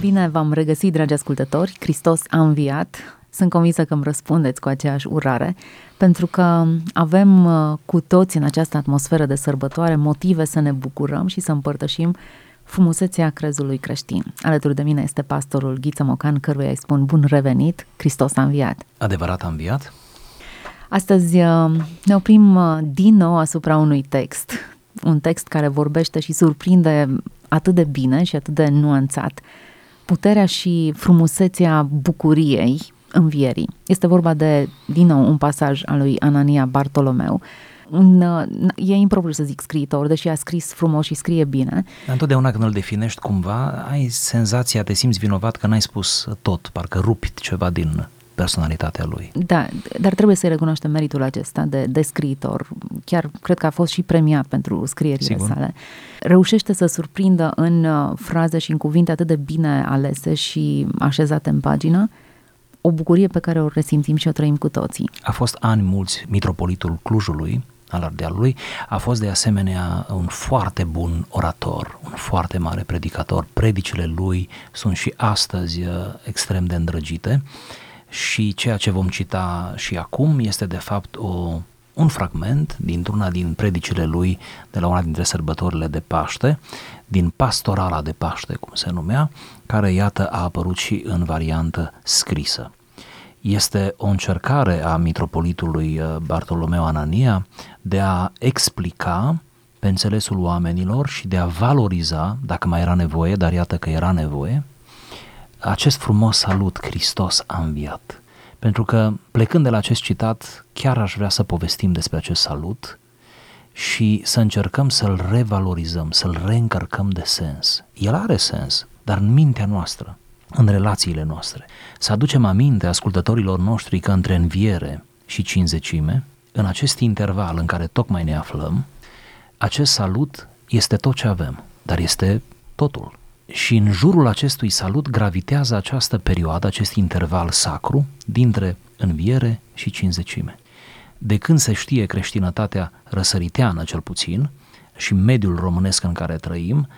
Bine v-am regăsit, dragi ascultători. Hristos a înviat. Sunt convinsă că îmi răspundeți cu aceeași urare, pentru că avem uh, cu toți în această atmosferă de sărbătoare motive să ne bucurăm și să împărtășim frumusețea crezului creștin. Alături de mine este pastorul Ghiță Mocan, căruia îi spun bun revenit, Hristos a înviat. Adevărat a înviat? Astăzi uh, ne oprim uh, din nou asupra unui text, un text care vorbește și surprinde atât de bine și atât de nuanțat puterea și frumusețea bucuriei învierii. Este vorba de, din nou, un pasaj al lui Anania Bartolomeu, un, e impropriu să zic scriitor, deși a scris frumos și scrie bine. Întotdeauna când îl definești cumva, ai senzația, te simți vinovat că n-ai spus tot, parcă rupi ceva din personalitatea lui. Da, dar trebuie să-i recunoaștem meritul acesta de, de scriitor. Chiar cred că a fost și premiat pentru scrierile Sigur. sale. Reușește să surprindă în uh, fraze și în cuvinte atât de bine alese și așezate în pagină, o bucurie pe care o resimțim și o trăim cu toții. A fost ani mulți mitropolitul Clujului, al Ardealului, a fost de asemenea un foarte bun orator, un foarte mare predicator. Predicile lui sunt și astăzi uh, extrem de îndrăgite și ceea ce vom cita și acum este de fapt o, un fragment dintr-una din predicile lui de la una dintre sărbătorile de Paște, din pastorala de Paște, cum se numea, care iată a apărut și în variantă scrisă. Este o încercare a mitropolitului uh, Bartolomeu Anania de a explica pe înțelesul oamenilor și de a valoriza, dacă mai era nevoie, dar iată că era nevoie, acest frumos salut, Hristos a înviat. Pentru că, plecând de la acest citat, chiar aș vrea să povestim despre acest salut și să încercăm să-l revalorizăm, să-l reîncărcăm de sens. El are sens, dar în mintea noastră, în relațiile noastre. Să aducem aminte ascultătorilor noștri că între înviere și cinzecime, în acest interval în care tocmai ne aflăm, acest salut este tot ce avem, dar este totul. Și în jurul acestui salut gravitează această perioadă, acest interval sacru dintre înviere și cinzecime. De când se știe creștinătatea răsăriteană cel puțin și mediul românesc în care trăim,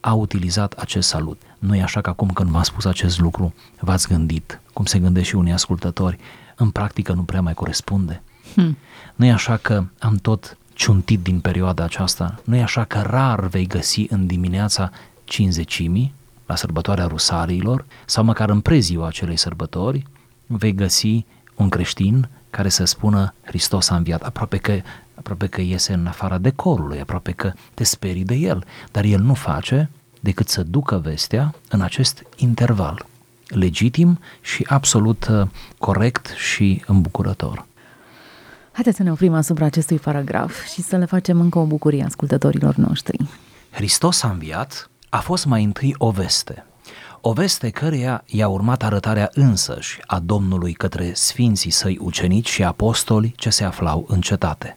a utilizat acest salut. Nu e așa că acum când v-am spus acest lucru, v-ați gândit, cum se gândesc și unii ascultători, în practică nu prea mai corespunde. Hmm. Nu e așa că am tot ciuntit din perioada aceasta, nu e așa că rar vei găsi în dimineața cinzecimii, la sărbătoarea Rusariilor, sau măcar în preziua acelei sărbători, vei găsi un creștin care să spună Hristos a înviat, aproape că, aproape că iese în afara decorului, aproape că te sperii de el, dar el nu face decât să ducă vestea în acest interval legitim și absolut uh, corect și îmbucurător. Haideți să ne oprim asupra acestui paragraf și să le facem încă o bucurie ascultătorilor noștri. Hristos a înviat a fost mai întâi o veste, o veste căreia i-a urmat arătarea însăși a Domnului către sfinții săi ucenici și apostoli ce se aflau în cetate.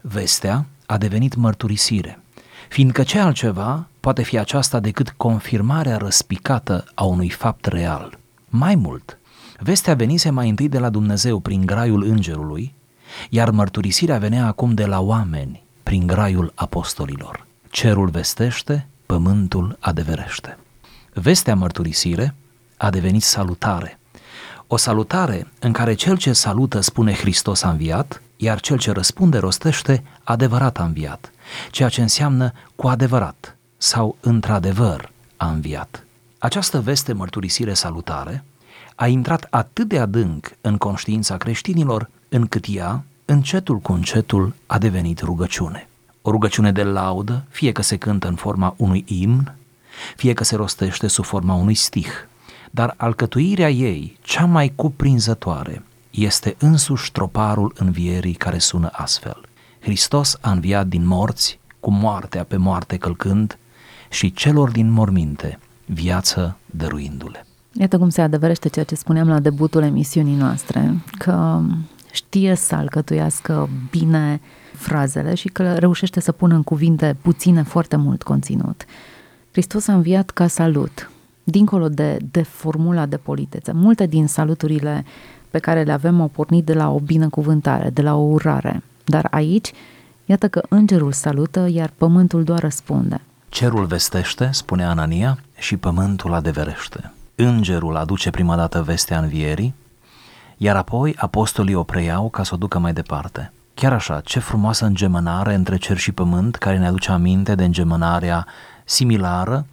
Vestea a devenit mărturisire, fiindcă ce altceva poate fi aceasta decât confirmarea răspicată a unui fapt real. Mai mult, vestea venise mai întâi de la Dumnezeu prin graiul îngerului, iar mărturisirea venea acum de la oameni prin graiul apostolilor. Cerul vestește, pământul adeverește. Vestea mărturisire a devenit salutare. O salutare în care cel ce salută spune Hristos a înviat, iar cel ce răspunde rostește adevărat a înviat, ceea ce înseamnă cu adevărat sau într-adevăr a înviat. Această veste mărturisire salutare a intrat atât de adânc în conștiința creștinilor, încât ea, încetul cu încetul, a devenit rugăciune o rugăciune de laudă, fie că se cântă în forma unui imn, fie că se rostește sub forma unui stih, dar alcătuirea ei, cea mai cuprinzătoare, este însuși troparul învierii care sună astfel. Hristos a înviat din morți, cu moartea pe moarte călcând, și celor din morminte, viață dăruindu-le. Iată cum se adevărește ceea ce spuneam la debutul emisiunii noastre, că știe să alcătuiască bine frazele și că reușește să pună în cuvinte puține foarte mult conținut. Hristos a înviat ca salut, dincolo de, de formula de politețe. Multe din saluturile pe care le avem au pornit de la o binecuvântare, de la o urare. Dar aici, iată că îngerul salută, iar pământul doar răspunde. Cerul vestește, spune Anania, și pământul adeverește. Îngerul aduce prima dată vestea învierii, iar apoi apostolii o preiau ca să o ducă mai departe. Chiar așa, ce frumoasă îngemânare între cer și pământ, care ne aduce aminte de îngemânarea similară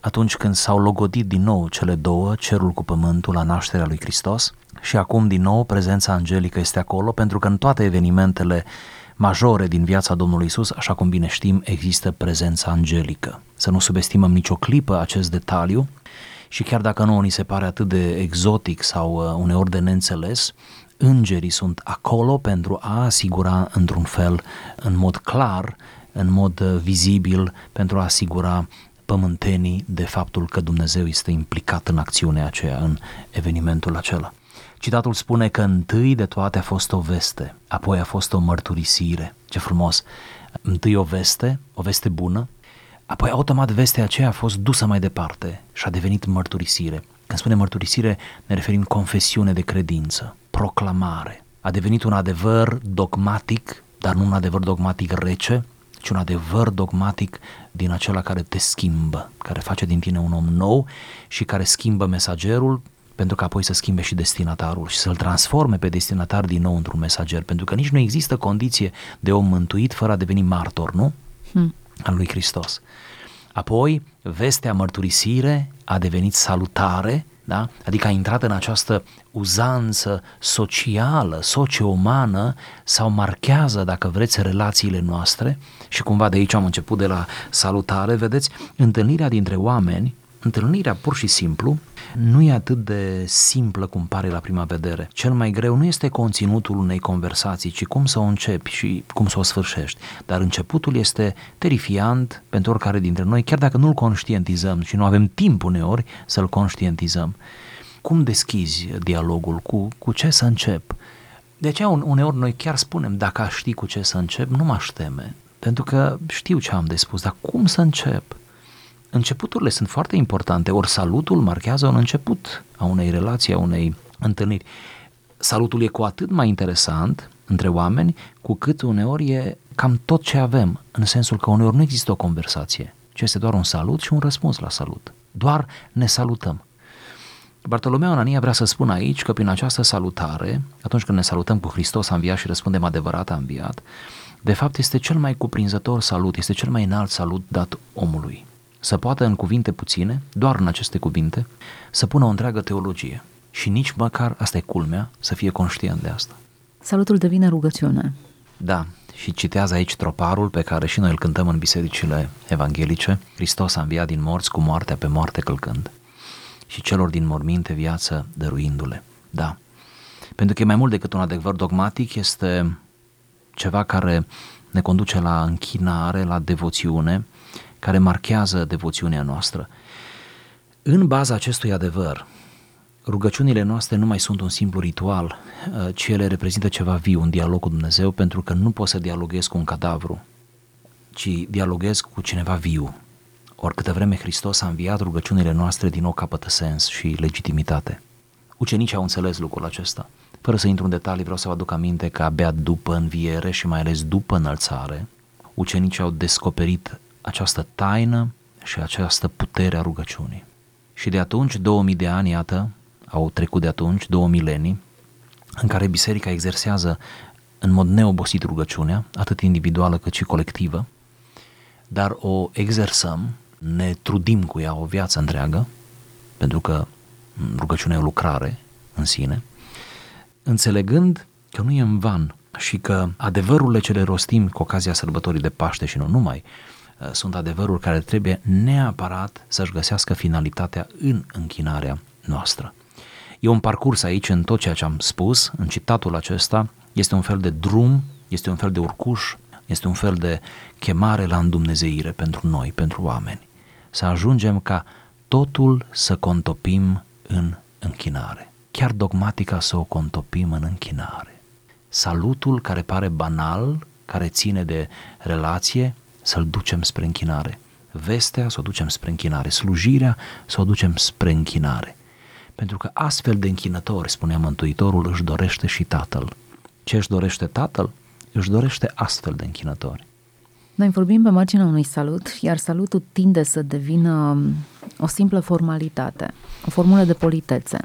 atunci când s-au logodit din nou cele două, cerul cu pământul, la nașterea lui Hristos și acum din nou prezența angelică este acolo pentru că în toate evenimentele majore din viața Domnului Isus, așa cum bine știm, există prezența angelică. Să nu subestimăm nicio clipă acest detaliu și chiar dacă nu ni se pare atât de exotic sau uh, uneori de neînțeles, îngerii sunt acolo pentru a asigura într-un fel, în mod clar, în mod uh, vizibil, pentru a asigura pământenii de faptul că Dumnezeu este implicat în acțiunea aceea, în evenimentul acela. Citatul spune că întâi de toate a fost o veste, apoi a fost o mărturisire. Ce frumos! Întâi o veste, o veste bună, apoi automat vestea aceea a fost dusă mai departe și a devenit mărturisire. Când spune mărturisire, ne referim confesiune de credință, proclamare. A devenit un adevăr dogmatic, dar nu un adevăr dogmatic rece, ci un adevăr dogmatic din acela care te schimbă, care face din tine un om nou și care schimbă mesagerul pentru că apoi să schimbe și destinatarul și să-l transforme pe destinatar din nou într-un mesager, pentru că nici nu există condiție de om mântuit fără a deveni martor, nu? Hmm. Al lui Hristos. Apoi, vestea mărturisire a devenit salutare, da? adică a intrat în această uzanță socială, socio-umană sau marchează, dacă vreți, relațiile noastre și cumva de aici am început de la salutare, vedeți, întâlnirea dintre oameni Întâlnirea pur și simplu nu e atât de simplă cum pare la prima vedere. Cel mai greu nu este conținutul unei conversații, ci cum să o începi și cum să o sfârșești. Dar începutul este terifiant pentru oricare dintre noi, chiar dacă nu-l conștientizăm și nu avem timp uneori să-l conștientizăm. Cum deschizi dialogul? Cu, cu ce să încep? De aceea uneori noi chiar spunem, dacă aș ști cu ce să încep, nu m-aș teme. Pentru că știu ce am de spus, dar cum să încep? Începuturile sunt foarte importante, ori salutul marchează un început a unei relații, a unei întâlniri. Salutul e cu atât mai interesant între oameni, cu cât uneori e cam tot ce avem, în sensul că uneori nu există o conversație, ci este doar un salut și un răspuns la salut. Doar ne salutăm. Bartolomeu Anania vrea să spună aici că prin această salutare, atunci când ne salutăm cu Hristos a înviat și răspundem adevărat a înviat, de fapt este cel mai cuprinzător salut, este cel mai înalt salut dat omului să poată în cuvinte puține, doar în aceste cuvinte, să pună o întreagă teologie. Și nici măcar, asta e culmea, să fie conștient de asta. Salutul devine rugăciune. Da, și citează aici troparul pe care și noi îl cântăm în bisericile evanghelice. Hristos a înviat din morți cu moartea pe moarte călcând și celor din morminte viață dăruindu-le. Da, pentru că e mai mult decât un adevăr dogmatic, este ceva care ne conduce la închinare, la devoțiune, care marchează devoțiunea noastră. În baza acestui adevăr, rugăciunile noastre nu mai sunt un simplu ritual, uh, ci ele reprezintă ceva viu, un dialog cu Dumnezeu, pentru că nu poți să dialoghezi cu un cadavru, ci dialoghezi cu cineva viu. Ori câtă vreme Hristos a înviat, rugăciunile noastre din nou capătă sens și legitimitate. Ucenicii au înțeles lucrul acesta. Fără să intru în detalii, vreau să vă aduc aminte că abia după înviere și mai ales după înălțare, ucenicii au descoperit această taină și această putere a rugăciunii. Și de atunci, 2000 de ani, iată, au trecut de atunci, două milenii, în care biserica exersează în mod neobosit rugăciunea, atât individuală cât și colectivă, dar o exersăm, ne trudim cu ea o viață întreagă, pentru că rugăciunea e o lucrare în sine, înțelegând că nu e în van și că adevărurile ce le rostim cu ocazia sărbătorii de Paște și nu numai, Uh, sunt adevăruri care trebuie neapărat să-și găsească finalitatea în închinarea noastră. E un parcurs aici în tot ceea ce am spus, în citatul acesta, este un fel de drum, este un fel de urcuș, este un fel de chemare la îndumnezeire pentru noi, pentru oameni. Să ajungem ca totul să contopim în închinare. Chiar dogmatica să o contopim în închinare. Salutul care pare banal, care ține de relație, să-l ducem spre închinare. Vestea să o ducem spre închinare, slujirea să o ducem spre închinare. Pentru că astfel de închinători, spunea Mântuitorul, își dorește și Tatăl. Ce își dorește Tatăl? Își dorește astfel de închinători. Noi vorbim pe marginea unui salut, iar salutul tinde să devină um, o simplă formalitate, o formulă de politețe,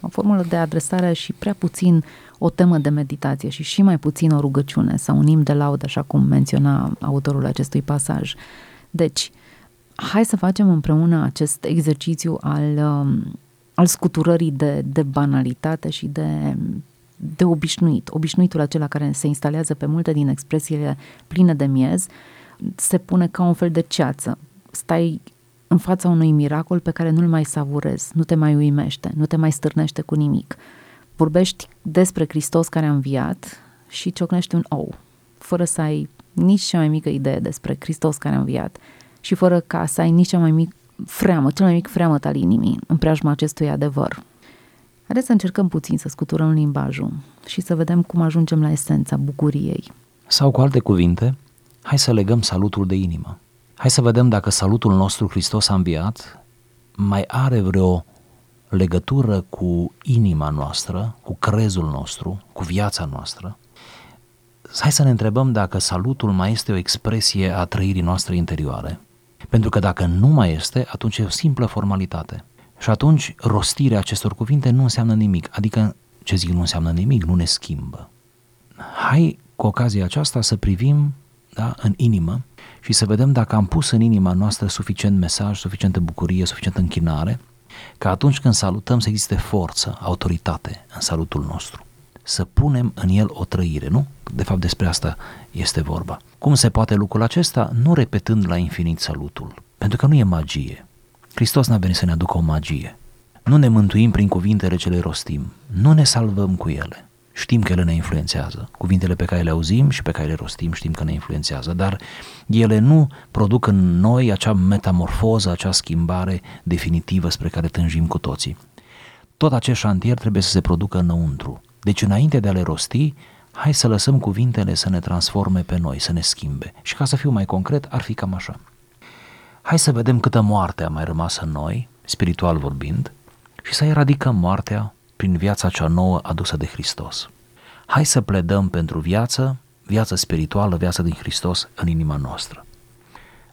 o formulă de adresare și prea puțin o temă de meditație și și mai puțin o rugăciune sau un imn de laudă, așa cum menționa autorul acestui pasaj. Deci, hai să facem împreună acest exercițiu al, um, al scuturării de, de banalitate și de, de obișnuit. Obișnuitul acela care se instalează pe multe din expresiile pline de miez, se pune ca un fel de ceață. Stai în fața unui miracol pe care nu-l mai savurezi, nu te mai uimește, nu te mai stârnește cu nimic. Vorbești despre Hristos care a înviat și ciocnești un ou, fără să ai nici cea mai mică idee despre Hristos care a înviat și fără ca să ai nici cea mai mic freamă, cel mai mic freamăt al inimii în preajma acestui adevăr. Haideți să încercăm puțin să scuturăm limbajul și să vedem cum ajungem la esența bucuriei. Sau cu alte cuvinte, hai să legăm salutul de inimă. Hai să vedem dacă salutul nostru Hristos a înviat mai are vreo legătură cu inima noastră, cu crezul nostru, cu viața noastră. Hai să ne întrebăm dacă salutul mai este o expresie a trăirii noastre interioare. Pentru că dacă nu mai este, atunci e o simplă formalitate. Și atunci rostirea acestor cuvinte nu înseamnă nimic. Adică, ce zic, nu înseamnă nimic, nu ne schimbă. Hai cu ocazia aceasta să privim da, în inimă și să vedem dacă am pus în inima noastră suficient mesaj, suficientă bucurie, suficientă închinare, ca atunci când salutăm să existe forță, autoritate în salutul nostru. Să punem în el o trăire, nu? De fapt despre asta este vorba. Cum se poate lucrul acesta? Nu repetând la infinit salutul, pentru că nu e magie. Hristos n-a venit să ne aducă o magie. Nu ne mântuim prin cuvintele ce le rostim, nu ne salvăm cu ele. Știm că ele ne influențează. Cuvintele pe care le auzim și pe care le rostim știm că ne influențează, dar ele nu produc în noi acea metamorfoză, acea schimbare definitivă spre care tânjim cu toții. Tot acest șantier trebuie să se producă înăuntru. Deci înainte de a le rosti, hai să lăsăm cuvintele să ne transforme pe noi, să ne schimbe. Și ca să fiu mai concret, ar fi cam așa. Hai să vedem câtă moarte a mai rămas în noi, spiritual vorbind, și să eradicăm moartea prin viața cea nouă adusă de Hristos. Hai să pledăm pentru viață, viață spirituală, viață din Hristos în inima noastră.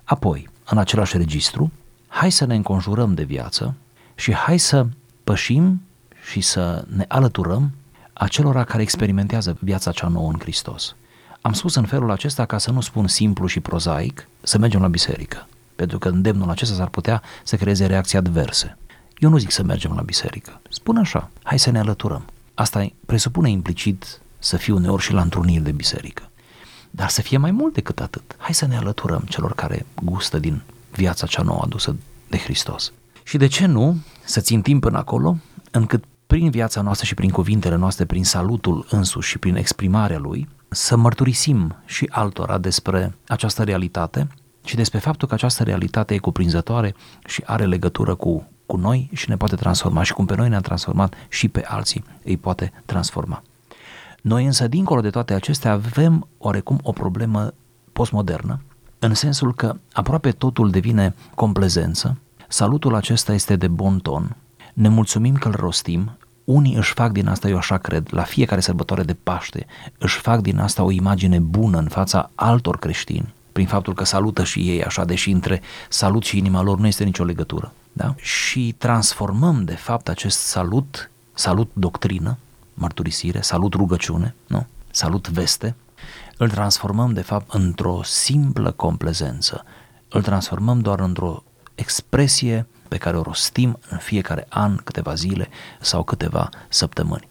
Apoi, în același registru, hai să ne înconjurăm de viață și hai să pășim și să ne alăturăm acelora care experimentează viața cea nouă în Hristos. Am spus în felul acesta ca să nu spun simplu și prozaic să mergem la biserică, pentru că îndemnul acesta s-ar putea să creeze reacții adverse. Eu nu zic să mergem la biserică. Spun așa, hai să ne alăturăm. Asta presupune implicit să fiu uneori și la întruniri de biserică. Dar să fie mai mult decât atât. Hai să ne alăturăm celor care gustă din viața cea nouă adusă de Hristos. Și de ce nu să țintim până acolo, încât prin viața noastră și prin cuvintele noastre, prin salutul însuși și prin exprimarea lui, să mărturisim și altora despre această realitate și despre faptul că această realitate e cuprinzătoare și are legătură cu cu noi și ne poate transforma și cum pe noi ne-a transformat și pe alții îi poate transforma. Noi însă, dincolo de toate acestea, avem oarecum o problemă postmodernă, în sensul că aproape totul devine complezență, salutul acesta este de bon ton, ne mulțumim că îl rostim, unii își fac din asta, eu așa cred, la fiecare sărbătoare de Paște, își fac din asta o imagine bună în fața altor creștini, prin faptul că salută și ei așa, deși între salut și inima lor nu este nicio legătură. Da? Și transformăm, de fapt, acest salut, salut doctrină, mărturisire, salut rugăciune, nu? salut veste, îl transformăm, de fapt, într-o simplă complezență. Îl transformăm doar într-o expresie pe care o rostim în fiecare an, câteva zile sau câteva săptămâni.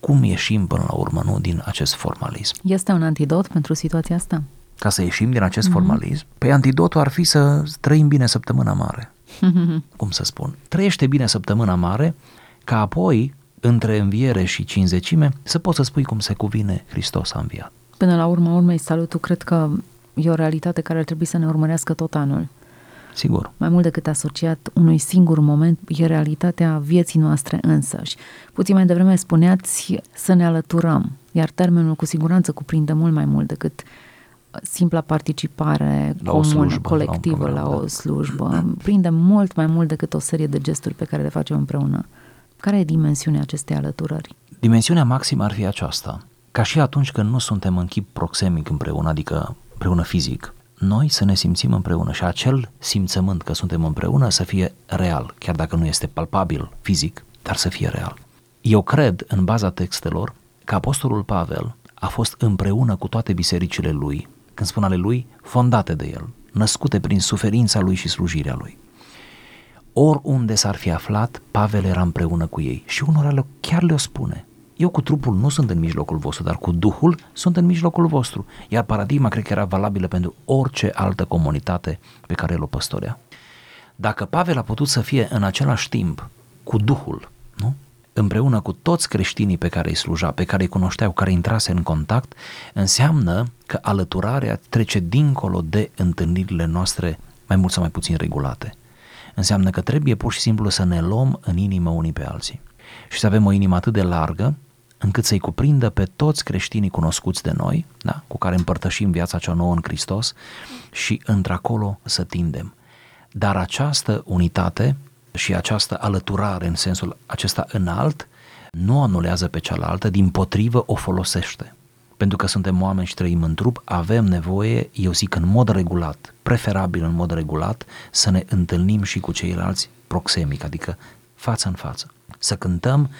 Cum ieșim până la urmă nu, din acest formalism? Este un antidot pentru situația asta? Ca să ieșim din acest mm-hmm. formalism? Păi antidotul ar fi să trăim bine săptămâna mare. cum să spun, trăiește bine săptămâna mare, ca apoi, între înviere și cinzecime, să poți să spui cum se cuvine Hristos a înviat. Până la urmă, urmei, salutul cred că e o realitate care ar trebui să ne urmărească tot anul. Sigur. Mai mult decât asociat unui singur moment, e realitatea vieții noastre însăși. Puțin mai devreme spuneați să ne alăturăm, iar termenul cu siguranță cuprinde mult mai mult decât simpla participare la comună, slujbă, colectivă la, la o da. slujbă, prinde mult mai mult decât o serie de gesturi pe care le facem împreună. Care e dimensiunea acestei alăturări? Dimensiunea maximă ar fi aceasta. Ca și atunci când nu suntem în chip proxemic împreună, adică împreună fizic, noi să ne simțim împreună și acel simțământ că suntem împreună să fie real, chiar dacă nu este palpabil fizic, dar să fie real. Eu cred, în baza textelor, că Apostolul Pavel a fost împreună cu toate bisericile lui, când spun ale lui, fondate de el, născute prin suferința lui și slujirea lui. Oriunde s-ar fi aflat, Pavel era împreună cu ei și unora chiar le-o spune. Eu cu trupul nu sunt în mijlocul vostru, dar cu Duhul sunt în mijlocul vostru. Iar paradigma cred că era valabilă pentru orice altă comunitate pe care el o păstorea. Dacă Pavel a putut să fie în același timp cu Duhul, nu? Împreună cu toți creștinii pe care îi sluja, pe care îi cunoșteau, care intrase în contact, înseamnă că alăturarea trece dincolo de întâlnirile noastre mai mult sau mai puțin regulate. Înseamnă că trebuie pur și simplu să ne luăm în inimă unii pe alții și să avem o inimă atât de largă încât să-i cuprindă pe toți creștinii cunoscuți de noi, da, cu care împărtășim viața cea nouă în Hristos și într-acolo să tindem. Dar această unitate și această alăturare în sensul acesta înalt nu anulează pe cealaltă, din potrivă o folosește. Pentru că suntem oameni și trăim în trup, avem nevoie, eu zic, în mod regulat, preferabil în mod regulat, să ne întâlnim și cu ceilalți proxemic, adică față în față. Să cântăm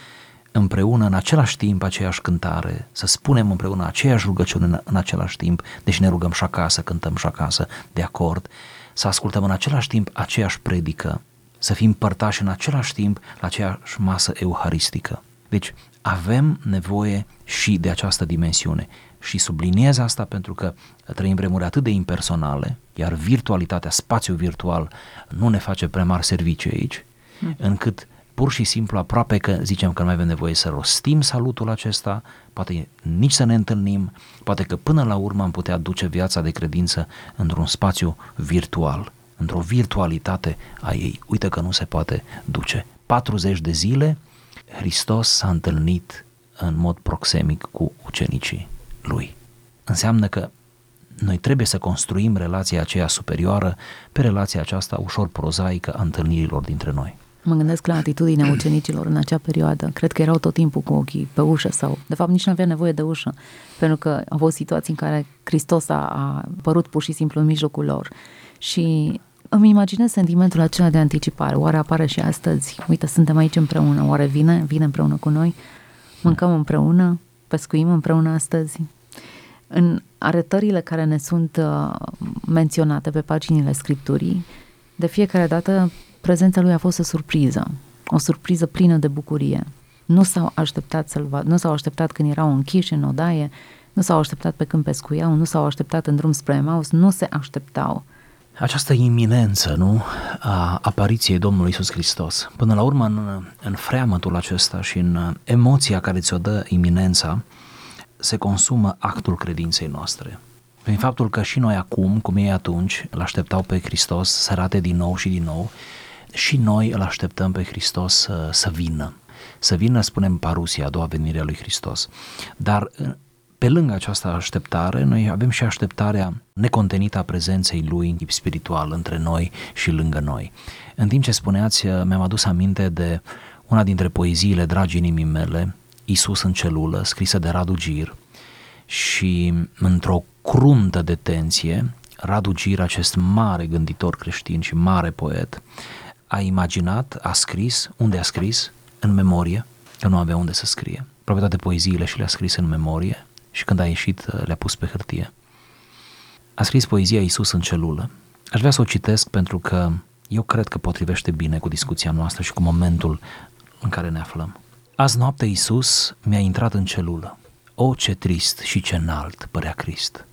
împreună în același timp aceeași cântare, să spunem împreună aceeași rugăciune în, în același timp, deci ne rugăm și acasă, cântăm și acasă, de acord, să ascultăm în același timp aceeași predică, să fim părtași în același timp la aceeași masă euharistică. Deci avem nevoie și de această dimensiune și subliniez asta pentru că trăim vremuri atât de impersonale, iar virtualitatea, spațiul virtual nu ne face prea mari servicii aici, mm. încât pur și simplu aproape că zicem că nu mai avem nevoie să rostim salutul acesta, poate nici să ne întâlnim, poate că până la urmă am putea duce viața de credință într-un spațiu virtual, într-o virtualitate a ei. Uite că nu se poate duce. 40 de zile Hristos s-a întâlnit în mod proxemic cu ucenicii lui. Înseamnă că noi trebuie să construim relația aceea superioară pe relația aceasta ușor prozaică a întâlnirilor dintre noi. Mă gândesc la atitudinea ucenicilor în acea perioadă. Cred că erau tot timpul cu ochii pe ușă sau, de fapt, nici nu avea nevoie de ușă, pentru că au fost situații în care Hristos a, a apărut pur și simplu în mijlocul lor. Și îmi imaginez sentimentul acela de anticipare. Oare apare și astăzi? Uite, suntem aici împreună. Oare vine? Vine împreună cu noi? Mâncăm împreună? Pescuim împreună astăzi? În arătările care ne sunt uh, menționate pe paginile Scripturii, de fiecare dată prezența lui a fost o surpriză, o surpriză plină de bucurie. Nu s-au așteptat să-l vadă, nu s-au așteptat când erau închiși în odaie, nu s-au așteptat pe când pescuiau, nu s-au așteptat în drum spre Emaus, nu se așteptau. Această iminență, nu, a apariției Domnului Isus Hristos. Până la urmă, în, în freamătul acesta și în emoția care ți-o dă iminența, se consumă actul credinței noastre. Prin faptul că și noi acum, cum ei atunci, îl așteptau pe Hristos să rate din nou și din nou, și noi îl așteptăm pe Hristos să, să vină. Să vină, spunem, parusia, a doua venire a lui Hristos. Dar pe lângă această așteptare, noi avem și așteptarea necontenită a prezenței Lui în tip spiritual între noi și lângă noi. În timp ce spuneați, mi-am adus aminte de una dintre poeziile dragi inimii mele, Isus în celulă, scrisă de Radu Gir, și într-o cruntă de tensie, Radu Gir, acest mare gânditor creștin și mare poet, a imaginat, a scris, unde a scris? În memorie, că nu avea unde să scrie. Aproape toate poeziile și le-a scris în memorie și când a ieșit le-a pus pe hârtie. A scris poezia Iisus în celulă. Aș vrea să o citesc pentru că eu cred că potrivește bine cu discuția noastră și cu momentul în care ne aflăm. Azi noapte Iisus mi-a intrat în celulă. O, ce trist și ce înalt părea Crist.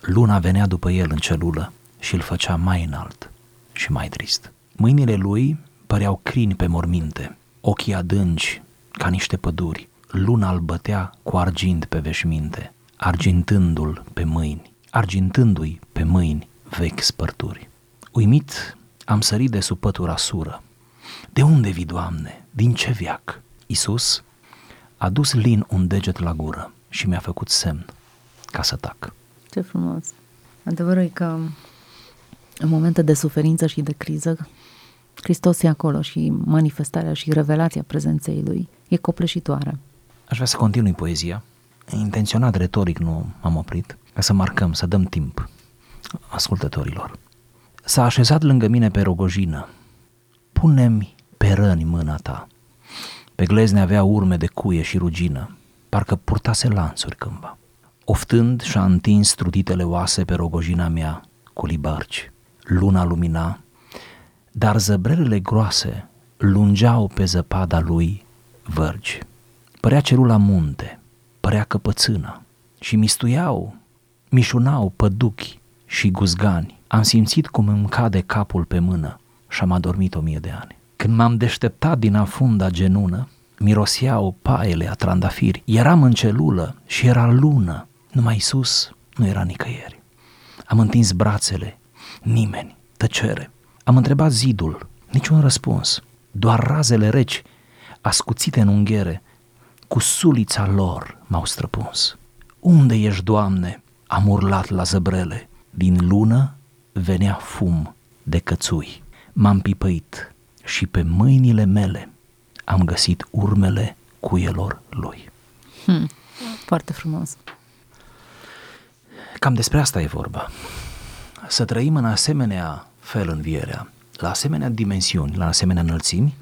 Luna venea după el în celulă și îl făcea mai înalt și mai trist. Mâinile lui păreau crini pe morminte, ochii adânci ca niște păduri. Luna îl bătea cu argint pe veșminte, argintându-l pe mâini, argintându-i pe mâini vechi spărturi. Uimit, am sărit de sub pătura sură. De unde vii, Doamne? Din ce viac? Isus a dus lin un deget la gură și mi-a făcut semn ca să tac. Ce frumos! Adevărul e că în momente de suferință și de criză, Hristos e acolo și manifestarea și revelația prezenței Lui e copleșitoare. Aș vrea să continui poezia. Intenționat retoric nu m-am oprit, ca să marcăm, să dăm timp. ascultătorilor. S-a așezat lângă mine pe rogojină. Pune-mi pe răni mâna ta. Pe glezne avea urme de cuie și rugină, parcă purtase lanțuri cândva. Oftând și-a întins truditele oase pe rogojina mea cu libarci. Luna lumina, dar zăbrelele groase lungeau pe zăpada lui vărgi. Părea cerul la munte, părea căpățână și mistuiau, mișunau păduchi și guzgani. Am simțit cum îmi cade capul pe mână și am adormit o mie de ani. Când m-am deșteptat din afunda genună, miroseau paiele a trandafiri. Eram în celulă și era lună, numai sus nu era nicăieri. Am întins brațele, nimeni, tăcere. Am întrebat zidul, niciun răspuns, doar razele reci, ascuțite în unghiere, cu sulița lor m-au străpuns. Unde ești, Doamne? Am urlat la zăbrele. Din lună venea fum de cățui. M-am pipăit și pe mâinile mele am găsit urmele cuielor lui. Hmm. Foarte frumos. Cam despre asta e vorba. Să trăim în asemenea fel învierea, la asemenea dimensiuni, la asemenea înălțimi,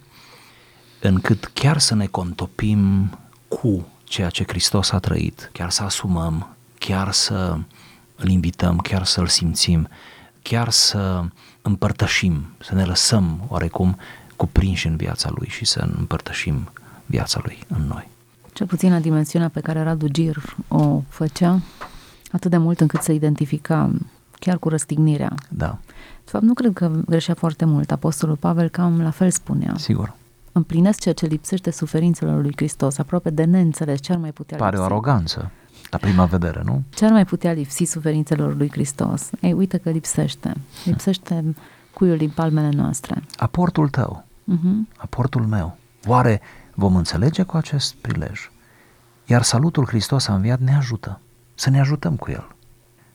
încât chiar să ne contopim cu ceea ce Hristos a trăit, chiar să asumăm, chiar să îl invităm, chiar să-l simțim, chiar să împărtășim, să ne lăsăm oarecum cuprinși în viața lui și să împărtășim viața lui în noi. Cel puțin la dimensiunea pe care Radu Gir o făcea, atât de mult încât să identifica chiar cu răstignirea. Da. De fapt, nu cred că greșea foarte mult. Apostolul Pavel cam la fel spunea. Sigur. Împlinesc ceea ce lipsește suferințelor lui Hristos, aproape de neînțeles, ce ar mai putea Pare lipsi? o aroganță, la prima vedere, nu? Ce ar mai putea lipsi suferințelor lui Hristos? Ei, uite că lipsește. Lipsește cuiul din palmele noastre. Aportul tău, Uh-huh. aportul meu. Oare vom înțelege cu acest prilej? Iar salutul Hristos a înviat ne ajută să ne ajutăm cu el.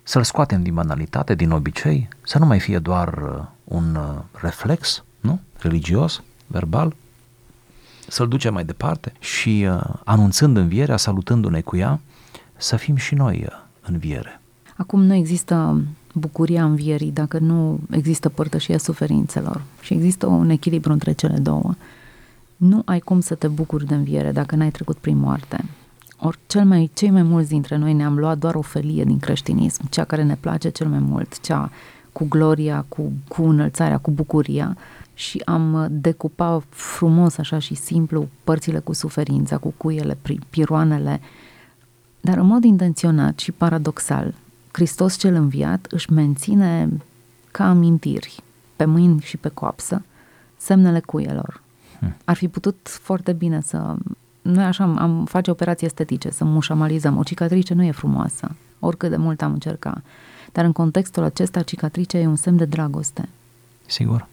Să-l scoatem din banalitate, din obicei, să nu mai fie doar uh, un uh, reflex, nu? Religios, verbal, să-l ducem mai departe și uh, anunțând învierea, salutându-ne cu ea, să fim și noi uh, înviere. Acum nu există bucuria învierii dacă nu există părtășia suferințelor și există un echilibru între cele două. Nu ai cum să te bucuri de înviere dacă n-ai trecut prin moarte. Ori cel mai, cei mai mulți dintre noi ne-am luat doar o felie din creștinism, cea care ne place cel mai mult, cea cu gloria, cu, cu înălțarea, cu bucuria și am decupat frumos așa și simplu părțile cu suferința, cu cuiele, pri- piroanele, dar în mod intenționat și paradoxal, Hristos cel înviat își menține ca amintiri pe mâini și pe coapsă semnele cuielor. Ar fi putut foarte bine să... Noi așa am, am face operații estetice, să mușamalizăm. O cicatrice nu e frumoasă, oricât de mult am încercat. Dar în contextul acesta, cicatricea e un semn de dragoste. Sigur.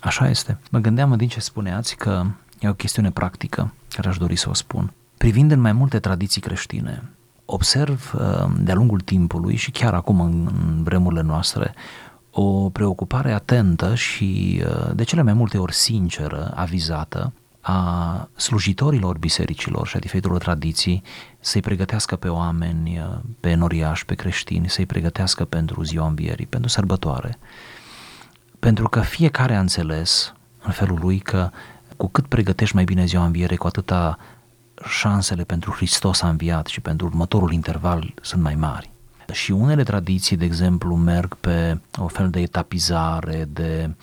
Așa este. Mă gândeam din ce spuneați că e o chestiune practică care aș dori să o spun. Privind în mai multe tradiții creștine, observ uh, de-a lungul timpului și chiar acum în, în vremurile noastre o preocupare atentă și uh, de cele mai multe ori sinceră, avizată, a slujitorilor bisericilor și a diferitelor tradiții să-i pregătească pe oameni, uh, pe enoriași, pe creștini, să-i pregătească pentru ziua învierii, pentru sărbătoare. Pentru că fiecare a înțeles în felul lui că cu cât pregătești mai bine ziua învierii, cu atâta șansele pentru Hristos a înviat și pentru următorul interval sunt mai mari. Și unele tradiții, de exemplu, merg pe o fel de etapizare, de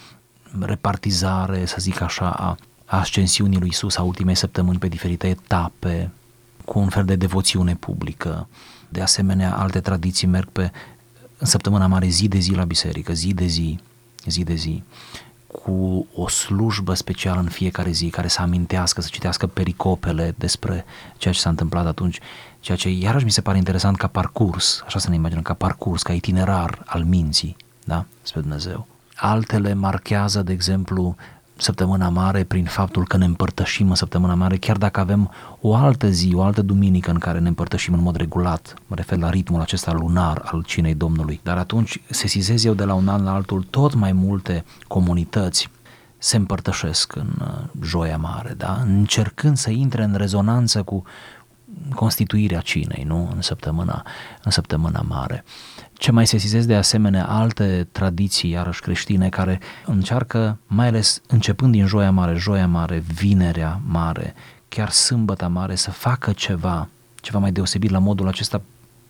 repartizare, să zic așa, a ascensiunii lui Isus a ultimei săptămâni pe diferite etape, cu un fel de devoțiune publică. De asemenea, alte tradiții merg pe în săptămâna mare zi de zi la biserică, zi de zi, zi de zi, cu o slujbă specială în fiecare zi care să amintească, să citească pericopele despre ceea ce s-a întâmplat atunci, ceea ce iarăși mi se pare interesant ca parcurs, așa să ne imaginăm, ca parcurs, ca itinerar al minții, da, spre Dumnezeu. Altele marchează, de exemplu, săptămâna mare prin faptul că ne împărtășim în săptămâna mare, chiar dacă avem o altă zi, o altă duminică în care ne împărtășim în mod regulat, mă refer la ritmul acesta lunar al cinei Domnului. Dar atunci sesizez eu de la un an la altul tot mai multe comunități se împărtășesc în uh, joia mare, da? încercând să intre în rezonanță cu constituirea cinei, nu? În săptămâna, în săptămâna mare. Ce mai sesizez de asemenea alte tradiții, iarăși creștine, care încearcă, mai ales începând din Joia Mare, Joia Mare, Vinerea Mare, chiar Sâmbăta Mare, să facă ceva, ceva mai deosebit la modul acesta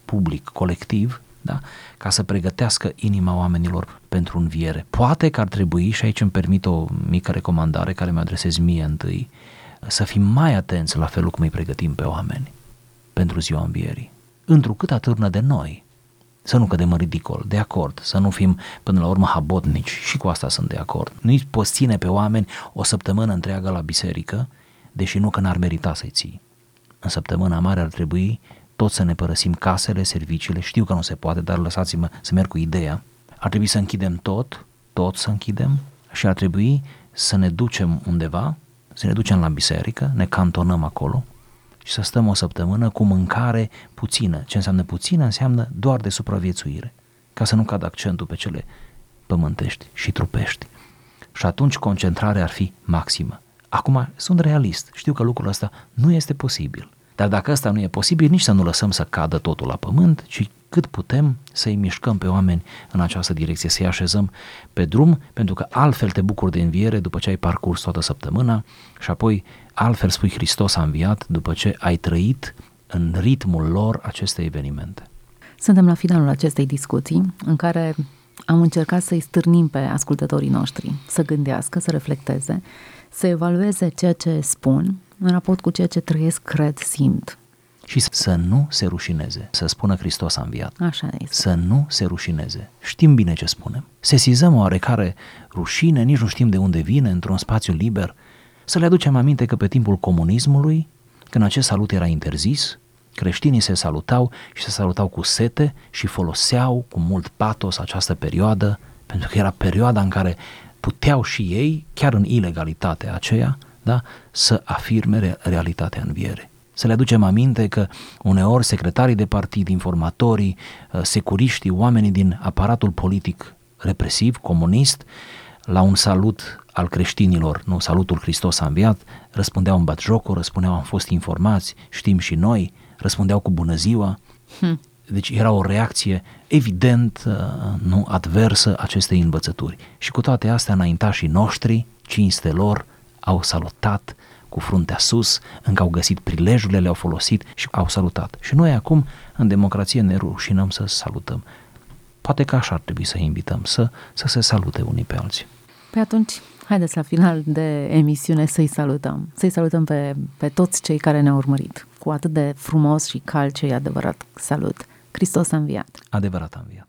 public, colectiv, da? ca să pregătească inima oamenilor pentru înviere. Poate că ar trebui, și aici îmi permit o mică recomandare care mi-o adresez mie întâi, să fim mai atenți la felul cum îi pregătim pe oameni pentru ziua învierii. Întrucât atârnă de noi, să nu cădem în ridicol, de acord, să nu fim până la urmă habotnici și cu asta sunt de acord. Nu-i poți ține pe oameni o săptămână întreagă la biserică, deși nu că n-ar merita să-i ții. În săptămâna mare ar trebui tot să ne părăsim casele, serviciile, știu că nu se poate, dar lăsați-mă să merg cu ideea. Ar trebui să închidem tot, tot să închidem și ar trebui să ne ducem undeva, să ne ducem la biserică, ne cantonăm acolo și să stăm o săptămână cu mâncare puțină. Ce înseamnă puțină? Înseamnă doar de supraviețuire, ca să nu cad accentul pe cele pământești și trupești. Și atunci concentrarea ar fi maximă. Acum sunt realist, știu că lucrul ăsta nu este posibil. Dar dacă asta nu e posibil, nici să nu lăsăm să cadă totul la pământ, ci cât putem să-i mișcăm pe oameni în această direcție, să-i așezăm pe drum, pentru că altfel te bucuri de înviere după ce ai parcurs toată săptămâna și apoi altfel spui Hristos a înviat după ce ai trăit în ritmul lor aceste evenimente. Suntem la finalul acestei discuții în care am încercat să-i stârnim pe ascultătorii noștri să gândească, să reflecteze, să evalueze ceea ce spun în raport cu ceea ce trăiesc, cred, simt. Și să nu se rușineze, să spună Hristos a înviat. Așa este. Să nu se rușineze. Știm bine ce spunem. Sesizăm oarecare rușine, nici nu știm de unde vine, într-un spațiu liber. Să le aducem aminte că pe timpul comunismului, când acest salut era interzis, creștinii se salutau și se salutau cu sete și foloseau cu mult patos această perioadă, pentru că era perioada în care puteau și ei, chiar în ilegalitatea aceea, da, să afirme realitatea înviere. Să le aducem aminte că uneori secretarii de partid, informatorii, uh, securiștii, oamenii din aparatul politic represiv, comunist, la un salut al creștinilor, nu, salutul Hristos a înviat, răspundeau în batjocul, răspundeau am fost informați, știm și noi, răspundeau cu bună ziua. Hmm. Deci era o reacție evident uh, nu adversă acestei învățături. Și cu toate astea înaintașii noștri, cinste lor, au salutat cu fruntea sus, încă au găsit prilejurile, le-au folosit și au salutat. Și noi acum, în democrație, ne rușinăm să salutăm. Poate că așa ar trebui să invităm, să, să se salute unii pe alții. Pe atunci, haideți la final de emisiune să-i salutăm. Să-i salutăm pe, pe toți cei care ne-au urmărit. Cu atât de frumos și cald ce e adevărat salut. Hristos a înviat. Adevărat a înviat.